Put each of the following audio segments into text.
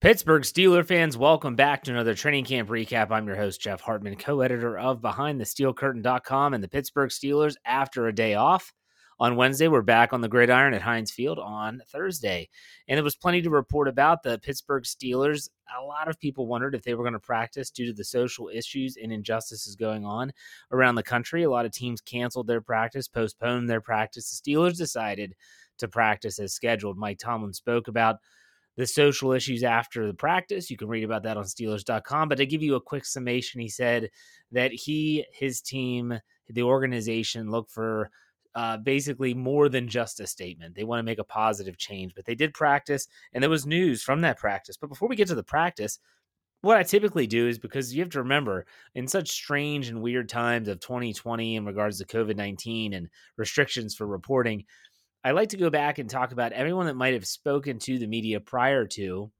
Pittsburgh Steeler fans, welcome back to another training camp recap. I'm your host, Jeff Hartman, co editor of BehindTheSteelCurtain.com and the Pittsburgh Steelers after a day off. On Wednesday, we're back on the gridiron at Heinz Field on Thursday. And there was plenty to report about the Pittsburgh Steelers. A lot of people wondered if they were going to practice due to the social issues and injustices going on around the country. A lot of teams canceled their practice, postponed their practice. The Steelers decided to practice as scheduled. Mike Tomlin spoke about the social issues after the practice. You can read about that on Steelers.com. But to give you a quick summation, he said that he, his team, the organization look for uh, basically more than just a statement. They want to make a positive change, but they did practice, and there was news from that practice. But before we get to the practice, what I typically do is because you have to remember in such strange and weird times of 2020 in regards to COVID 19 and restrictions for reporting, I like to go back and talk about everyone that might have spoken to the media prior to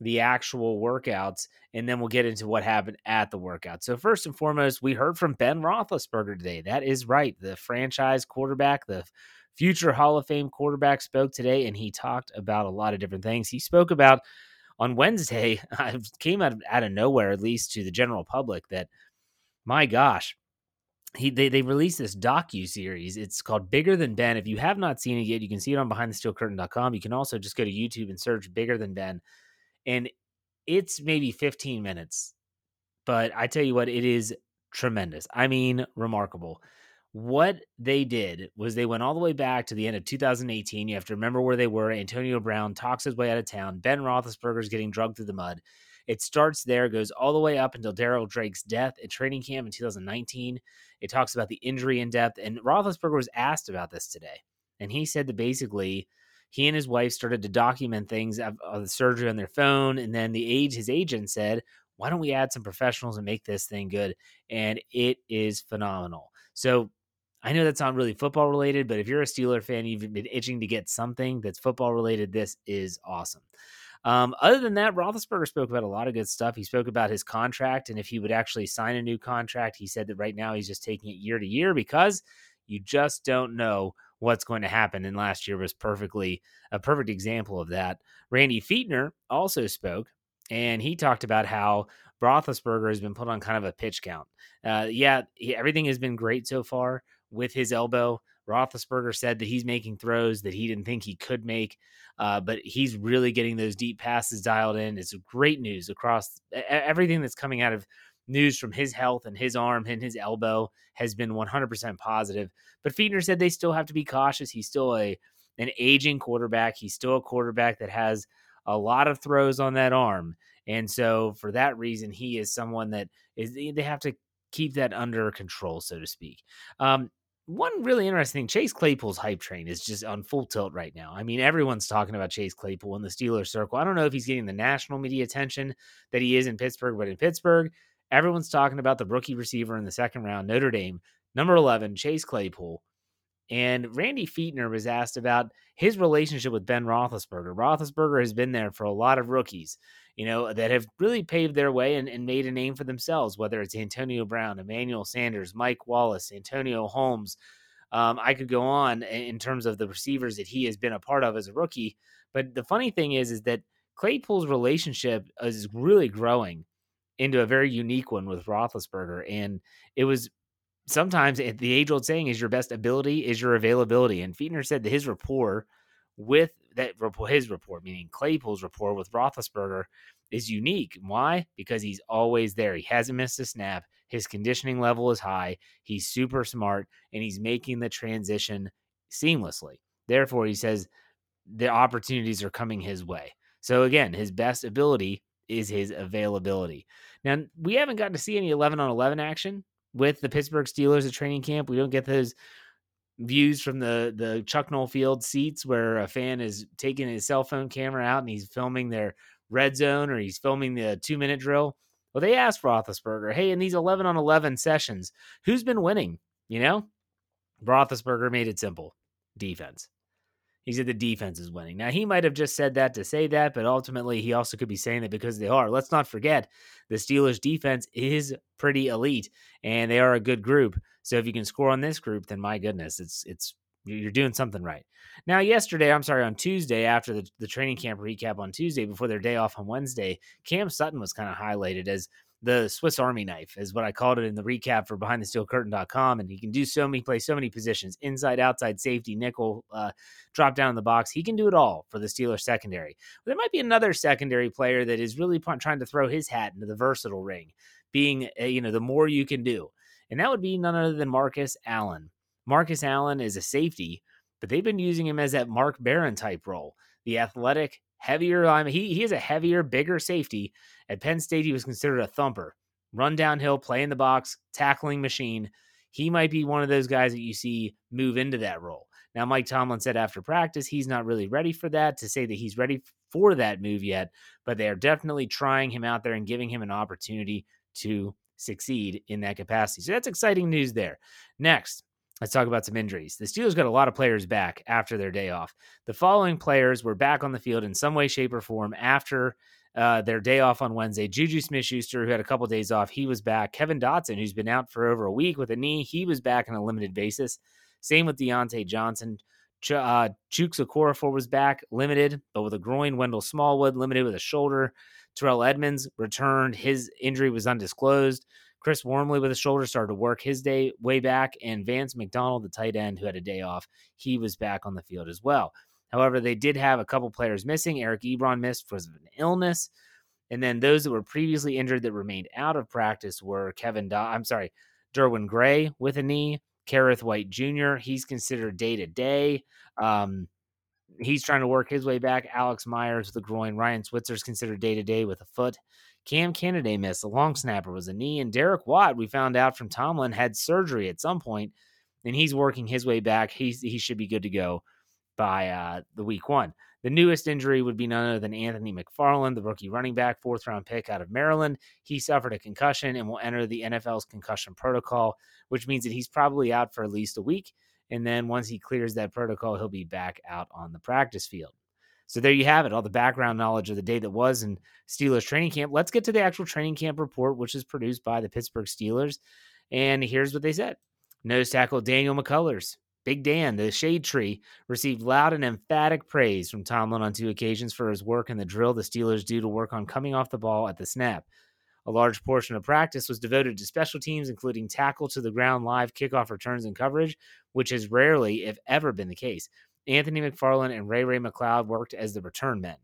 the actual workouts, and then we'll get into what happened at the workout. So, first and foremost, we heard from Ben Roethlisberger today. That is right. The franchise quarterback, the future Hall of Fame quarterback, spoke today, and he talked about a lot of different things. He spoke about on Wednesday, I came out of, out of nowhere, at least to the general public, that my gosh, he they, they released this docu series. It's called Bigger Than Ben. If you have not seen it yet, you can see it on BehindTheSteelCurtain.com. You can also just go to YouTube and search Bigger Than Ben, and it's maybe 15 minutes, but I tell you what, it is tremendous. I mean, remarkable. What they did was they went all the way back to the end of 2018. You have to remember where they were. Antonio Brown talks his way out of town. Ben Roethlisberger's getting drugged through the mud. It starts there, goes all the way up until Darryl Drake's death at training camp in 2019. It talks about the injury in depth. And Roethlisberger was asked about this today. And he said that basically he and his wife started to document things of, of the surgery on their phone. And then the age, his agent said, why don't we add some professionals and make this thing good? And it is phenomenal. So I know that's not really football related, but if you're a Steeler fan, you've been itching to get something that's football related. This is awesome. Um, other than that, Roethlisberger spoke about a lot of good stuff. He spoke about his contract and if he would actually sign a new contract. He said that right now he's just taking it year to year because you just don't know what's going to happen. And last year was perfectly a perfect example of that. Randy Fichtner also spoke and he talked about how Roethlisberger has been put on kind of a pitch count. Uh, yeah, he, everything has been great so far with his elbow. Roethlisberger said that he's making throws that he didn't think he could make, uh, but he's really getting those deep passes dialed in. It's great news across everything that's coming out of news from his health and his arm and his elbow has been 100% positive. But Fichtner said they still have to be cautious. He's still a an aging quarterback. He's still a quarterback that has a lot of throws on that arm. And so for that reason, he is someone that is they have to keep that under control, so to speak. Um, one really interesting thing, Chase Claypool's hype train is just on full tilt right now. I mean, everyone's talking about Chase Claypool in the Steelers circle. I don't know if he's getting the national media attention that he is in Pittsburgh, but in Pittsburgh, everyone's talking about the rookie receiver in the second round, Notre Dame, number 11, Chase Claypool. And Randy Fichtner was asked about his relationship with Ben Roethlisberger. Roethlisberger has been there for a lot of rookies, you know, that have really paved their way and, and made a name for themselves, whether it's Antonio Brown, Emmanuel Sanders, Mike Wallace, Antonio Holmes. Um, I could go on in terms of the receivers that he has been a part of as a rookie. But the funny thing is, is that Claypool's relationship is really growing into a very unique one with Roethlisberger. And it was sometimes the age old saying is your best ability is your availability. And Fichtner said that his rapport with that his rapport, meaning Claypool's rapport with Roethlisberger, is unique. Why? Because he's always there. He hasn't missed a snap. His conditioning level is high. He's super smart, and he's making the transition seamlessly. Therefore, he says the opportunities are coming his way. So again, his best ability is his availability. Now, we haven't gotten to see any 11 on 11 action with the Pittsburgh Steelers at training camp. We don't get those views from the the Chuck Noll Field seats where a fan is taking his cell phone camera out and he's filming their red zone or he's filming the two minute drill. Well, they asked Roethlisberger, "Hey, in these eleven on eleven sessions, who's been winning?" You know, Roethlisberger made it simple: defense. He said the defense is winning. Now, he might have just said that to say that, but ultimately, he also could be saying that because they are. Let's not forget the Steelers' defense is pretty elite, and they are a good group. So if you can score on this group, then my goodness, it's it's you're doing something right. Now, yesterday, I'm sorry, on Tuesday, after the, the training camp recap on Tuesday, before their day off on Wednesday, Cam Sutton was kind of highlighted as the Swiss Army knife is what I called it in the recap for BehindTheSteelCurtain.com. And he can do so many, play so many positions inside, outside, safety, nickel, uh, drop down in the box. He can do it all for the Steelers secondary. But there might be another secondary player that is really trying to throw his hat into the versatile ring, being, uh, you know, the more you can do. And that would be none other than Marcus Allen. Marcus Allen is a safety, but they've been using him as that Mark Barron type role, the athletic, heavier. I mean, he he is a heavier, bigger safety. At Penn State, he was considered a thumper, run downhill, play in the box, tackling machine. He might be one of those guys that you see move into that role. Now, Mike Tomlin said after practice he's not really ready for that to say that he's ready for that move yet, but they are definitely trying him out there and giving him an opportunity to succeed in that capacity. So that's exciting news there. Next, Let's talk about some injuries. The Steelers got a lot of players back after their day off. The following players were back on the field in some way, shape, or form after uh, their day off on Wednesday. Juju Smith Schuster, who had a couple days off, he was back. Kevin Dotson, who's been out for over a week with a knee, he was back on a limited basis. Same with Diontae Johnson. Ch- uh, Chuks Okorafor was back, limited, but with a groin. Wendell Smallwood, limited with a shoulder. Terrell Edmunds returned. His injury was undisclosed. Chris Wormley with his shoulder started to work his day way back, and Vance McDonald, the tight end who had a day off, he was back on the field as well. However, they did have a couple players missing. Eric Ebron missed because of an illness. And then those that were previously injured that remained out of practice were Kevin, Do- I'm sorry, Derwin Gray with a knee, Kerrith Whyte Jr., he's considered day to day. He's trying to work his way back. Alex Myers with a groin. Ryan Switzer's considered day to day with a foot. Kam Canaday missed. The long snapper was a knee. And Derek Watt, we found out from Tomlin, had surgery at some point, and he's working his way back. He's, he should be good to go by uh, the week one. The newest injury would be none other than Anthony McFarland, the rookie running back, fourth round pick out of Maryland. He suffered a concussion and will enter the NFL's concussion protocol, which means that he's probably out for at least a week. And then once he clears that protocol, he'll be back out on the practice field. So there you have it, all the background knowledge of the day that was in Steelers training camp. Let's get to the actual training camp report, which is produced by the Pittsburgh Steelers. And here's what they said Nose tackle Daniel McCullers, Big Dan, the shade tree, received loud and emphatic praise from Tomlin on two occasions for his work in the drill the Steelers do to work on coming off the ball at the snap. A large portion of practice was devoted to special teams, including tackle to the ground, live kickoff returns, and coverage, which has rarely, if ever, been the case. Anthony McFarland and Ray Ray McCloud worked as the return men.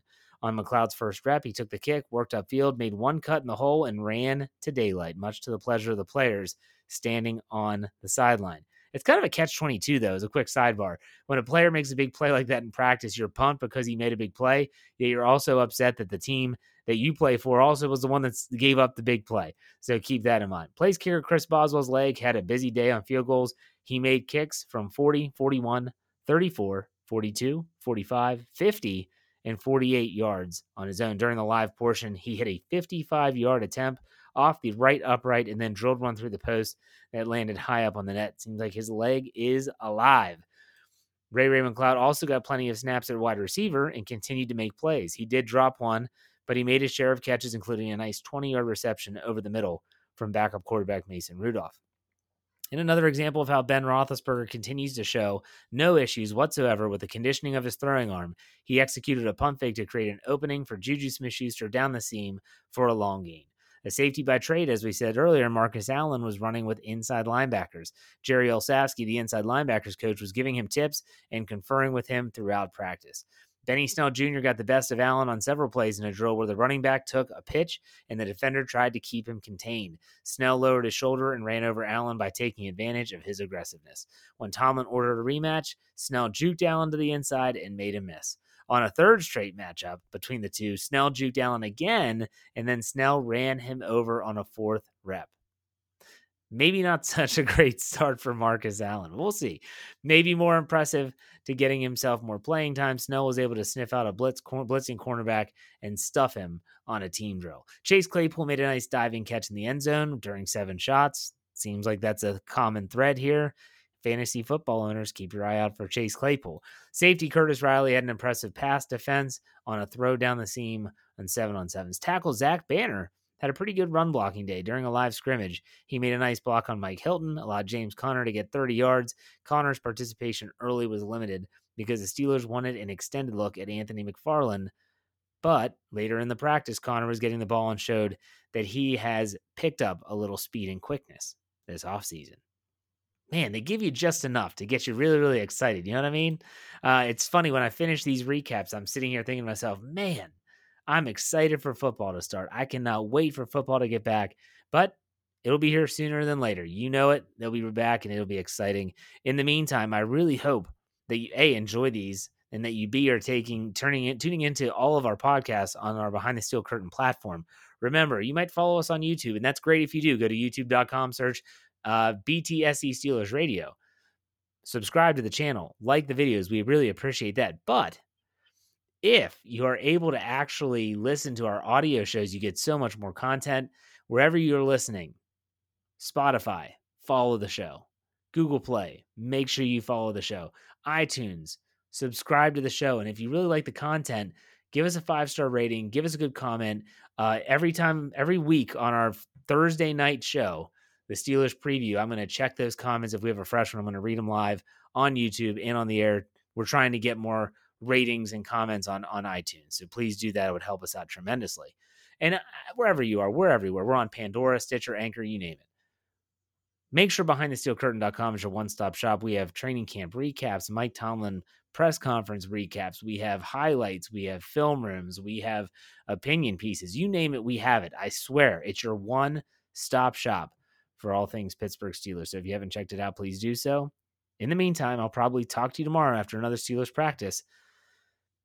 On McCloud's first rep, he took the kick, worked upfield, made one cut in the hole, and ran to daylight, much to the pleasure of the players standing on the sideline. It's kind of a catch 22, though, as a quick sidebar. When a player makes a big play like that in practice, you're pumped because he made a big play, yet you're also upset that the team that you play for also was the one that gave up the big play. So keep that in mind. Place kicker Chris Boswell's leg had a busy day on field goals. He made kicks from 40, 41, 34, 42, 45, 50, and 48 yards on his own. During the live portion, he hit a 55 yard attempt off the right upright and then drilled one through the post that landed high up on the net. Seems like his leg is alive. Ray Raymond Cloud also got plenty of snaps at wide receiver and continued to make plays. He did drop one, but he made his share of catches, including a nice 20 yard reception over the middle from backup quarterback Mason Rudolph. In another example of how Ben Roethlisberger continues to show no issues whatsoever with the conditioning of his throwing arm, he executed a pump fake to create an opening for Juju Smith-Schuster down the seam for a long gain. A safety by trade, as we said earlier, Marcus Allen was running with inside linebackers. Jerry Olsavsky, the inside linebackers coach, was giving him tips and conferring with him throughout practice. Benny Snell Jr. got the best of Allen on several plays in a drill where the running back took a pitch and the defender tried to keep him contained. Snell lowered his shoulder and ran over Allen by taking advantage of his aggressiveness. When Tomlin ordered a rematch, Snell juked Allen to the inside and made him miss. On a third straight matchup between the two, Snell juked Allen again, and then Snell ran him over on a fourth rep. Maybe not such a great start for Marcus Allen. We'll see. Maybe more impressive to getting himself more playing time. Snell was able to sniff out a blitz blitzing cornerback and stuff him on a team drill. Chase Claypool made a nice diving catch in the end zone during seven shots. Seems like that's a common thread here. Fantasy football owners, keep your eye out for Chase Claypool. Safety Curtis Riley had an impressive pass defense on a throw down the seam on seven on sevens. Tackle Zach Banner had a pretty good run blocking day during a live scrimmage. He made a nice block on Mike Hilton, allowed James Conner to get 30 yards. Conner's participation early was limited because the Steelers wanted an extended look at Anthony McFarland. But later in the practice, Conner was getting the ball and showed that he has picked up a little speed and quickness this offseason. Man, they give you just enough to get you really, really excited. You know what I mean? Uh, it's funny when I finish these recaps, I'm sitting here thinking to myself, man, I'm excited for football to start. I cannot wait for football to get back, but it'll be here sooner than later. You know it. They'll be back and it'll be exciting. In the meantime, I really hope that you A, enjoy these and that you B are taking turning it tuning into all of our podcasts on our Behind the Steel Curtain platform. Remember, you might follow us on YouTube, and that's great if you do. Go to youtube.com, search uh, BTSC Steelers Radio. Subscribe to the channel, like the videos. We really appreciate that. But if you are able to actually listen to our audio shows, you get so much more content wherever you're listening. Spotify, follow the show. Google Play, make sure you follow the show. iTunes, subscribe to the show. And if you really like the content, give us a five star rating, give us a good comment. Uh, every time, every week on our Thursday night show, the Steelers preview, I'm going to check those comments. If we have a fresh one, I'm going to read them live on YouTube and on the air. We're trying to get more ratings and comments on on iTunes. So please do that; it would help us out tremendously. And uh, wherever you are, we're everywhere. We're on Pandora, Stitcher, Anchor, you name it. Make sure BehindTheSteelCurtain.com is your one-stop shop. We have training camp recaps, Mike Tomlin press conference recaps. We have highlights. We have film rooms. We have opinion pieces. You name it, we have it. I swear, it's your one-stop shop for all things Pittsburgh Steelers. So if you haven't checked it out, please do so. In the meantime, I'll probably talk to you tomorrow after another Steelers practice.